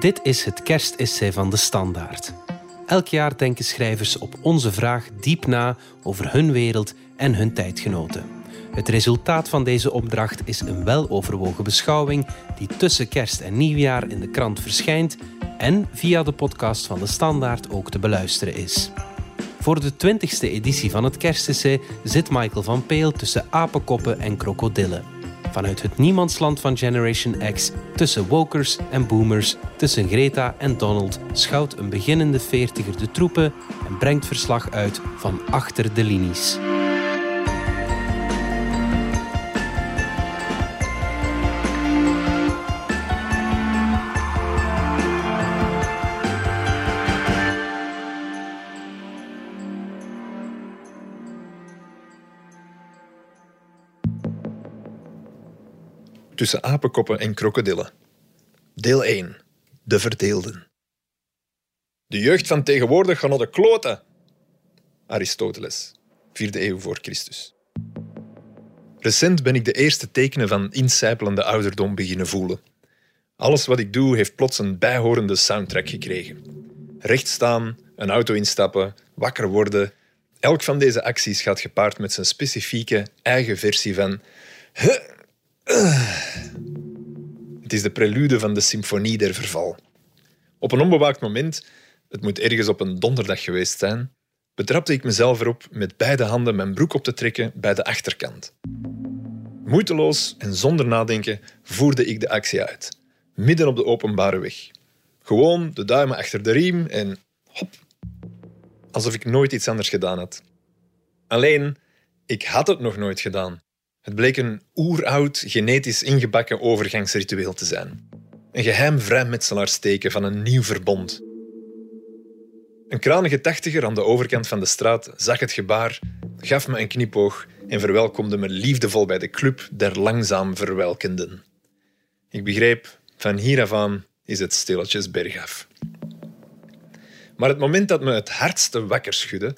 Dit is het kerstessay van de Standaard. Elk jaar denken schrijvers op onze vraag diep na over hun wereld en hun tijdgenoten. Het resultaat van deze opdracht is een weloverwogen beschouwing die tussen kerst en nieuwjaar in de krant verschijnt en via de podcast van de Standaard ook te beluisteren is. Voor de twintigste editie van het kerstessay zit Michael van Peel tussen apenkoppen en krokodillen. Vanuit het niemandsland van Generation X, tussen wokers en boomers, tussen Greta en Donald, schouwt een beginnende veertiger de troepen en brengt verslag uit van achter de linies. Tussen apenkoppen en krokodillen. Deel 1. De verdeelden. De jeugd van tegenwoordig gaat naar de kloten. Aristoteles, 4e eeuw voor Christus. Recent ben ik de eerste tekenen van incijpelende ouderdom beginnen voelen. Alles wat ik doe heeft plots een bijhorende soundtrack gekregen. Recht staan, een auto instappen, wakker worden. Elk van deze acties gaat gepaard met zijn specifieke eigen versie van het is de prelude van de symfonie der verval. Op een onbewaakt moment, het moet ergens op een donderdag geweest zijn, betrapte ik mezelf erop met beide handen mijn broek op te trekken bij de achterkant. Moeiteloos en zonder nadenken voerde ik de actie uit, midden op de openbare weg. Gewoon de duimen achter de riem en hop. Alsof ik nooit iets anders gedaan had. Alleen, ik had het nog nooit gedaan. Het bleek een oeroud, genetisch ingebakken overgangsritueel te zijn. Een geheim vrijmetselaarssteken van een nieuw verbond. Een kranige tachtiger aan de overkant van de straat zag het gebaar, gaf me een knipoog en verwelkomde me liefdevol bij de club der langzaam verwelkenden. Ik begreep, van hier af aan is het stilletjes bergaf. Maar het moment dat me het hardste wakker schudde,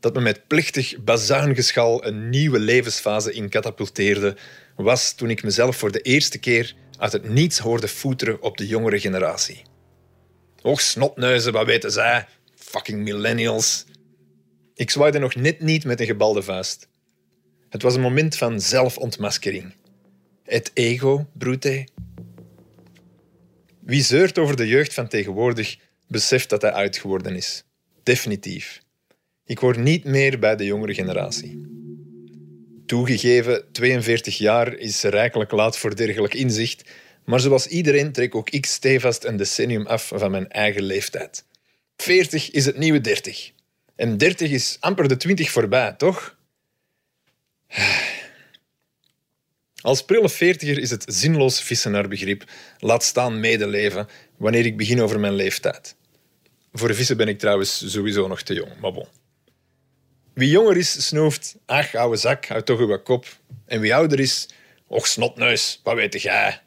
dat me met plichtig bazuingeschal een nieuwe levensfase in katapulteerde, was toen ik mezelf voor de eerste keer uit het niets hoorde voeteren op de jongere generatie. Och, snotneuzen, wat weten zij? Fucking millennials. Ik zwaaide nog net niet met een gebalde vuist. Het was een moment van zelfontmaskering. Het ego, brute. Wie zeurt over de jeugd van tegenwoordig, beseft dat hij uitgeworden is. Definitief. Ik hoor niet meer bij de jongere generatie. Toegegeven, 42 jaar is rijkelijk laat voor dergelijk inzicht, maar zoals iedereen trek ook ik stevast een decennium af van mijn eigen leeftijd. 40 is het nieuwe 30. En 30 is amper de 20 voorbij, toch? Als prille veertiger is het zinloos vissen naar begrip, laat staan medeleven, wanneer ik begin over mijn leeftijd. Voor vissen ben ik trouwens sowieso nog te jong, maar bon. Wie jonger is, snoeft, ach, oude zak, houd toch uw kop. En wie ouder is, och, snotneus, wat weet jij?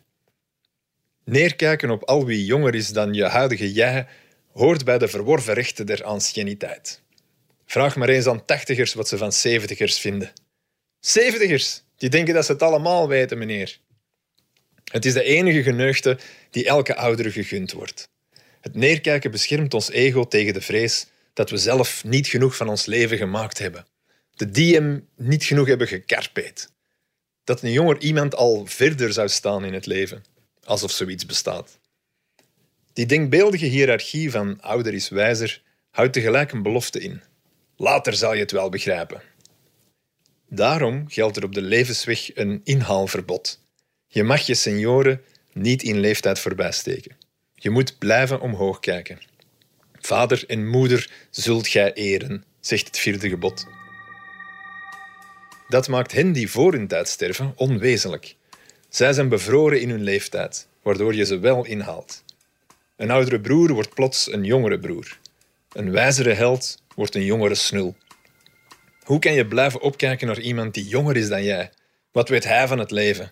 Neerkijken op al wie jonger is dan je huidige jij hoort bij de verworven rechten der anciëniteit. Vraag maar eens aan tachtigers wat ze van zeventigers vinden. Zeventigers, die denken dat ze het allemaal weten, meneer. Het is de enige geneugte die elke oudere gegund wordt. Het neerkijken beschermt ons ego tegen de vrees dat we zelf niet genoeg van ons leven gemaakt hebben. De DM niet genoeg hebben gekarpeet. Dat een jonger iemand al verder zou staan in het leven, alsof zoiets bestaat. Die denkbeeldige hiërarchie van ouder is wijzer houdt tegelijk een belofte in. Later zal je het wel begrijpen. Daarom geldt er op de levensweg een inhaalverbod. Je mag je senioren niet in leeftijd voorbijsteken. Je moet blijven omhoog kijken. Vader en moeder zult gij eren, zegt het vierde gebod. Dat maakt hen die voor hun tijd sterven onwezenlijk. Zij zijn bevroren in hun leeftijd, waardoor je ze wel inhaalt. Een oudere broer wordt plots een jongere broer. Een wijzere held wordt een jongere snul. Hoe kan je blijven opkijken naar iemand die jonger is dan jij? Wat weet hij van het leven?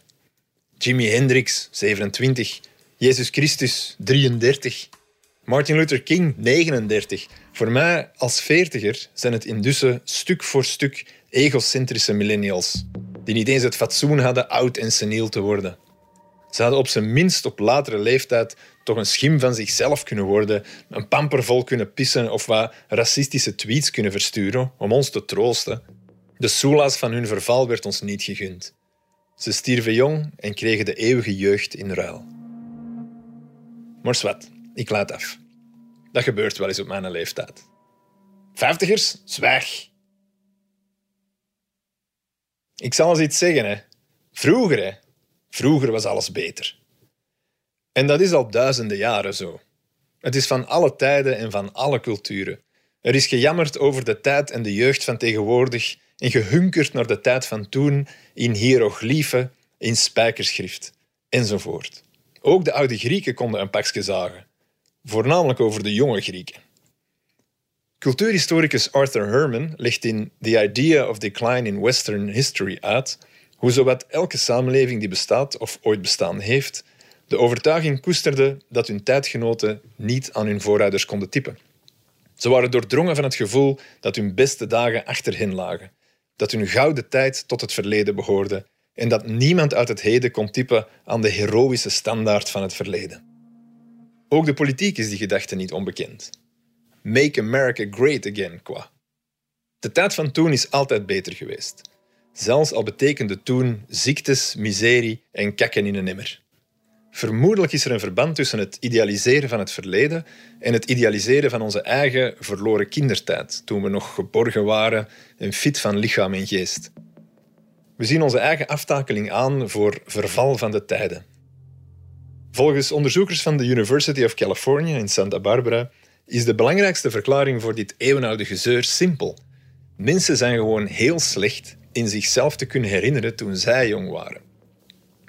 Jimi Hendrix, 27. Jezus Christus, 33. Martin Luther King, 39. Voor mij als veertiger zijn het intussen stuk voor stuk egocentrische millennials, die niet eens het fatsoen hadden oud en seniel te worden. Ze hadden op zijn minst op latere leeftijd toch een schim van zichzelf kunnen worden, een pamper vol kunnen pissen of wat racistische tweets kunnen versturen om ons te troosten. De soelaas van hun verval werd ons niet gegund. Ze stierven jong en kregen de eeuwige jeugd in ruil. Maar zwart, ik laat af. Dat gebeurt wel eens op mijn leeftijd. Vijftigers, zwijg. Ik zal eens iets zeggen, hè. Vroeger, hè. Vroeger was alles beter. En dat is al duizenden jaren zo. Het is van alle tijden en van alle culturen. Er is gejammerd over de tijd en de jeugd van tegenwoordig en gehunkerd naar de tijd van toen in hieroglyphen, in spijkerschrift enzovoort. Ook de oude Grieken konden een pakje zagen, voornamelijk over de jonge Grieken. Cultuurhistoricus Arthur Herman legt in The Idea of Decline in Western History uit hoe zowat elke samenleving die bestaat of ooit bestaan heeft, de overtuiging koesterde dat hun tijdgenoten niet aan hun voorouders konden typen. Ze waren doordrongen van het gevoel dat hun beste dagen achter hen lagen, dat hun gouden tijd tot het verleden behoorde en dat niemand uit het heden kon typen aan de heroïsche standaard van het verleden. Ook de politiek is die gedachte niet onbekend. Make America Great Again, qua. De tijd van toen is altijd beter geweest. Zelfs al betekende toen ziektes, miserie en kakken in een emmer. Vermoedelijk is er een verband tussen het idealiseren van het verleden en het idealiseren van onze eigen verloren kindertijd, toen we nog geborgen waren en fit van lichaam en geest. We zien onze eigen aftakeling aan voor verval van de tijden. Volgens onderzoekers van de University of California in Santa Barbara is de belangrijkste verklaring voor dit eeuwenoude gezeur simpel. Mensen zijn gewoon heel slecht in zichzelf te kunnen herinneren toen zij jong waren.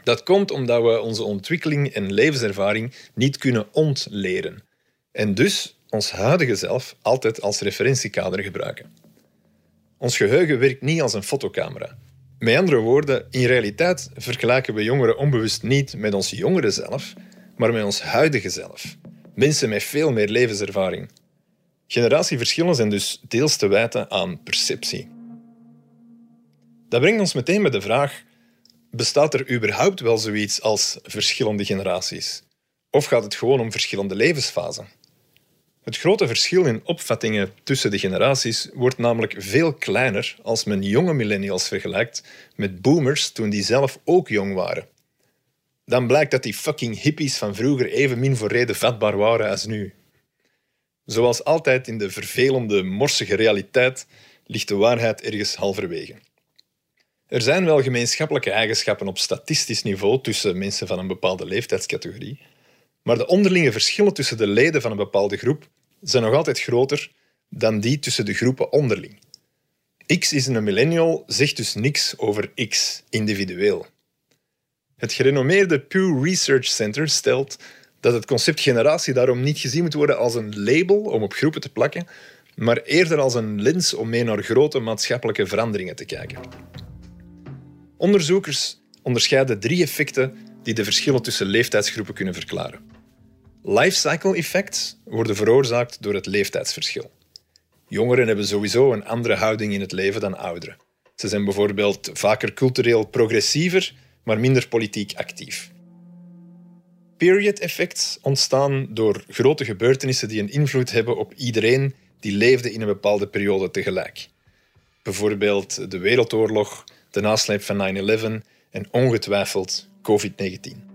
Dat komt omdat we onze ontwikkeling en levenservaring niet kunnen ontleren en dus ons huidige zelf altijd als referentiekader gebruiken. Ons geheugen werkt niet als een fotocamera. Met andere woorden, in realiteit vergelijken we jongeren onbewust niet met ons jongere zelf, maar met ons huidige zelf. Mensen met veel meer levenservaring. Generatieverschillen zijn dus deels te wijten aan perceptie. Dat brengt ons meteen bij de vraag: bestaat er überhaupt wel zoiets als verschillende generaties? Of gaat het gewoon om verschillende levensfasen? Het grote verschil in opvattingen tussen de generaties wordt namelijk veel kleiner als men jonge millennials vergelijkt met boomers toen die zelf ook jong waren. Dan blijkt dat die fucking hippies van vroeger evenmin voor reden vatbaar waren als nu. Zoals altijd in de vervelende, morsige realiteit ligt de waarheid ergens halverwege. Er zijn wel gemeenschappelijke eigenschappen op statistisch niveau tussen mensen van een bepaalde leeftijdscategorie, maar de onderlinge verschillen tussen de leden van een bepaalde groep zijn nog altijd groter dan die tussen de groepen onderling. X is een millennial zegt dus niks over X individueel. Het gerenommeerde Pew Research Center stelt dat het concept generatie daarom niet gezien moet worden als een label om op groepen te plakken, maar eerder als een lens om mee naar grote maatschappelijke veranderingen te kijken. Onderzoekers onderscheiden drie effecten die de verschillen tussen leeftijdsgroepen kunnen verklaren. Lifecycle effects worden veroorzaakt door het leeftijdsverschil. Jongeren hebben sowieso een andere houding in het leven dan ouderen. Ze zijn bijvoorbeeld vaker cultureel progressiever, maar minder politiek actief. Period effects ontstaan door grote gebeurtenissen die een invloed hebben op iedereen die leefde in een bepaalde periode tegelijk. Bijvoorbeeld de Wereldoorlog, de nasleep van 9-11 en ongetwijfeld COVID-19.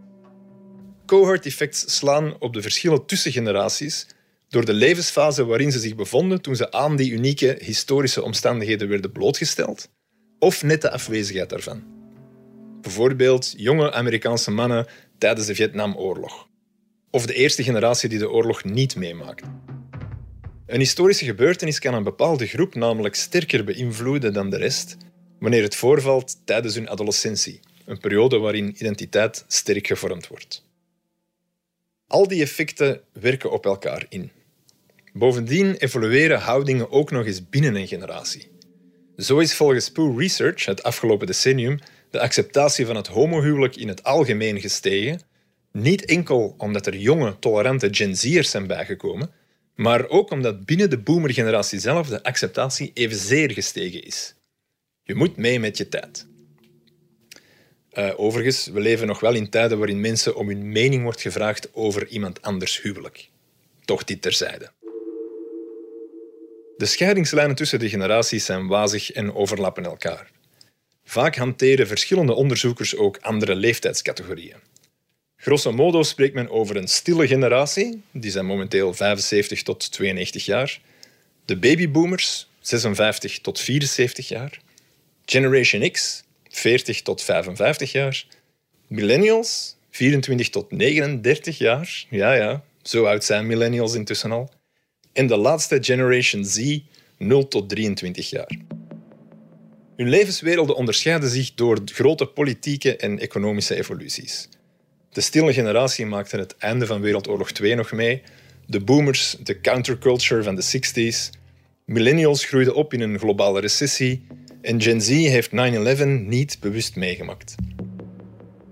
Cohort effects slaan op de verschillen tussen generaties door de levensfase waarin ze zich bevonden toen ze aan die unieke historische omstandigheden werden blootgesteld, of net de afwezigheid daarvan. Bijvoorbeeld jonge Amerikaanse mannen tijdens de Vietnamoorlog, of de eerste generatie die de oorlog niet meemaakte. Een historische gebeurtenis kan een bepaalde groep namelijk sterker beïnvloeden dan de rest wanneer het voorvalt tijdens hun adolescentie, een periode waarin identiteit sterk gevormd wordt. Al die effecten werken op elkaar in. Bovendien evolueren houdingen ook nog eens binnen een generatie. Zo is volgens Pew Research het afgelopen decennium de acceptatie van het homohuwelijk in het algemeen gestegen, niet enkel omdat er jonge, tolerante Gen Z'ers zijn bijgekomen, maar ook omdat binnen de boomergeneratie zelf de acceptatie evenzeer gestegen is. Je moet mee met je tijd. Uh, overigens, we leven nog wel in tijden waarin mensen om hun mening wordt gevraagd over iemand anders huwelijk. Toch dit terzijde. De scheidingslijnen tussen de generaties zijn wazig en overlappen elkaar. Vaak hanteren verschillende onderzoekers ook andere leeftijdscategorieën. Grosso modo spreekt men over een stille generatie, die zijn momenteel 75 tot 92 jaar, de babyboomers, 56 tot 74 jaar, Generation X, 40 tot 55 jaar, millennials, 24 tot 39 jaar, ja ja, zo oud zijn millennials intussen al, en de laatste Generation Z, 0 tot 23 jaar. Hun levenswerelden onderscheiden zich door grote politieke en economische evoluties. De stille generatie maakte het einde van Wereldoorlog II nog mee, de boomers de counterculture van de 60s, millennials groeiden op in een globale recessie en Gen Z heeft 9-11 niet bewust meegemaakt.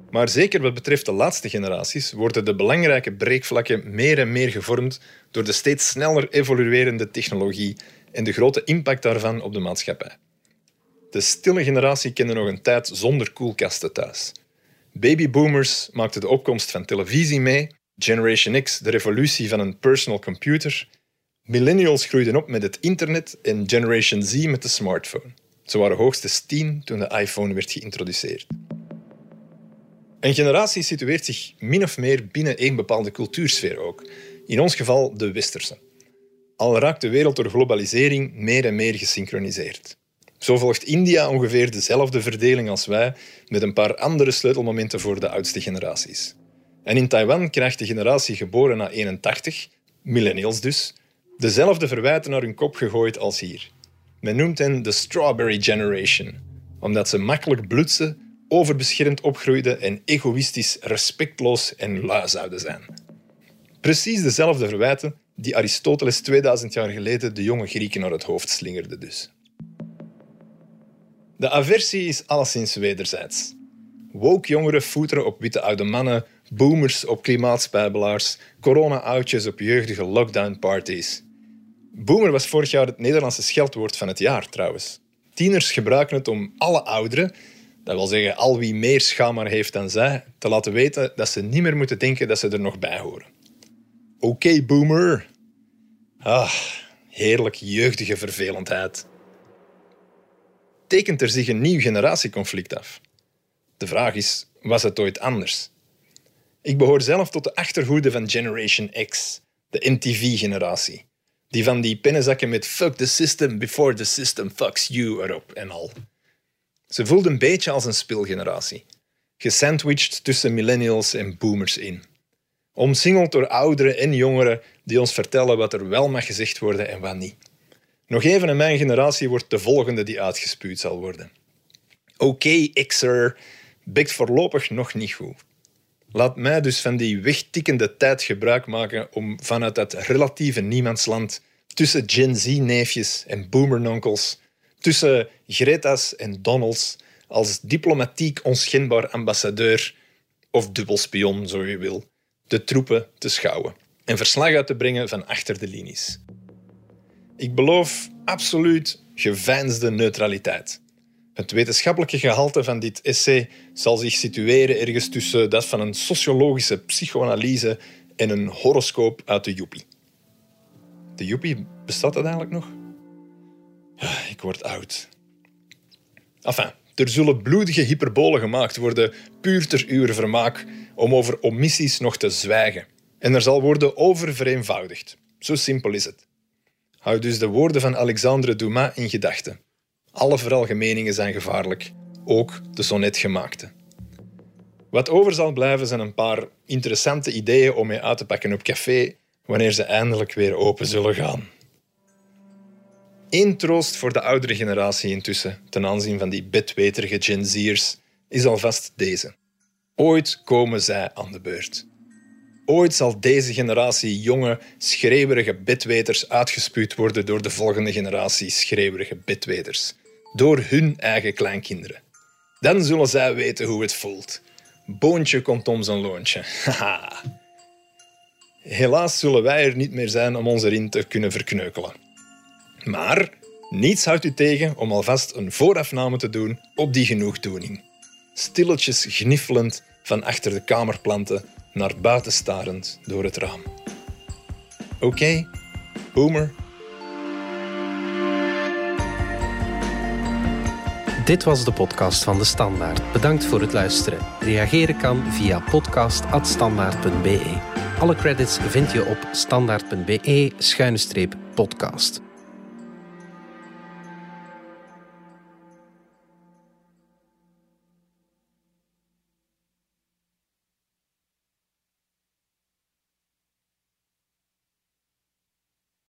Maar zeker wat betreft de laatste generaties worden de belangrijke breekvlakken meer en meer gevormd door de steeds sneller evoluerende technologie en de grote impact daarvan op de maatschappij. De stille generatie kende nog een tijd zonder koelkasten thuis. Babyboomers maakten de opkomst van televisie mee, Generation X de revolutie van een personal computer, millennials groeiden op met het internet en Generation Z met de smartphone. Ze waren hoogstens tien toen de iPhone werd geïntroduceerd. Een generatie situeert zich min of meer binnen één bepaalde cultuursfeer ook. In ons geval de westerse. Al raakt de wereld door globalisering meer en meer gesynchroniseerd. Zo volgt India ongeveer dezelfde verdeling als wij, met een paar andere sleutelmomenten voor de oudste generaties. En in Taiwan krijgt de generatie geboren na 81, millennials dus, dezelfde verwijten naar hun kop gegooid als hier. Men noemt hen de Strawberry Generation, omdat ze makkelijk bloedsen, overbeschermd opgroeiden en egoïstisch, respectloos en lui zouden zijn. Precies dezelfde verwijten die Aristoteles 2000 jaar geleden de jonge Grieken naar het hoofd slingerde dus. De aversie is alleszins wederzijds. Woke jongeren voeteren op witte oude mannen, boomers op klimaatspijbelaars, corona-oudjes op jeugdige lockdown-parties. Boomer was vorig jaar het Nederlandse scheldwoord van het jaar trouwens. Tieners gebruiken het om alle ouderen, dat wil zeggen al wie meer schaamhaar heeft dan zij, te laten weten dat ze niet meer moeten denken dat ze er nog bij horen. Oké, boomer. Ah, heerlijk jeugdige vervelendheid. Tekent er zich een nieuw generatieconflict af? De vraag is, was het ooit anders? Ik behoor zelf tot de achterhoede van Generation X, de MTV-generatie. Die van die pennenzakken met fuck the system before the system fucks you erop en al. Ze voelde een beetje als een speelgeneratie. Gesandwiched tussen millennials en boomers in. Omsingeld door ouderen en jongeren die ons vertellen wat er wel mag gezegd worden en wat niet. Nog even in mijn generatie wordt de volgende die uitgespuwd zal worden. Oké, okay, Xer, bikt voorlopig nog niet goed. Laat mij dus van die wegtikkende tijd gebruik maken om vanuit dat relatieve niemandsland tussen Gen Z-neefjes en boomernonkels, tussen Greta's en Donalds, als diplomatiek onschendbaar ambassadeur of dubbelspion, zo je wil, de troepen te schouwen en verslag uit te brengen van achter de linies. Ik beloof absoluut geveinsde neutraliteit. Het wetenschappelijke gehalte van dit essay zal zich situeren ergens tussen dat van een sociologische psychoanalyse en een horoscoop uit de joepie. De joepie, bestaat dat eigenlijk nog? Ik word oud. Enfin, er zullen bloedige hyperbolen gemaakt worden, puur ter uur vermaak, om over omissies nog te zwijgen. En er zal worden oververeenvoudigd. Zo simpel is het. Houd dus de woorden van Alexandre Dumas in gedachten. Alle veralgemeningen zijn gevaarlijk, ook de sonnetgemaakte. Wat over zal blijven zijn een paar interessante ideeën om mee uit te pakken op café wanneer ze eindelijk weer open zullen gaan. Eén troost voor de oudere generatie intussen, ten aanzien van die bedweterige Gen Z'ers, is alvast deze. Ooit komen zij aan de beurt. Ooit zal deze generatie jonge, schreeuwerige bedweters uitgespuwd worden door de volgende generatie schreeuwerige bedweters. Door hun eigen kleinkinderen. Dan zullen zij weten hoe het voelt. Boontje komt om zijn loontje. Helaas zullen wij er niet meer zijn om ons erin te kunnen verkneukelen. Maar niets houdt u tegen om alvast een voorafname te doen op die genoegdoening. stilletjes gniffelend van achter de kamerplanten naar buiten starend door het raam. Oké, okay. Dit was de podcast van De Standaard. Bedankt voor het luisteren. Reageren kan via podcast.standaard.be. Alle credits vind je op standaard.be-podcast.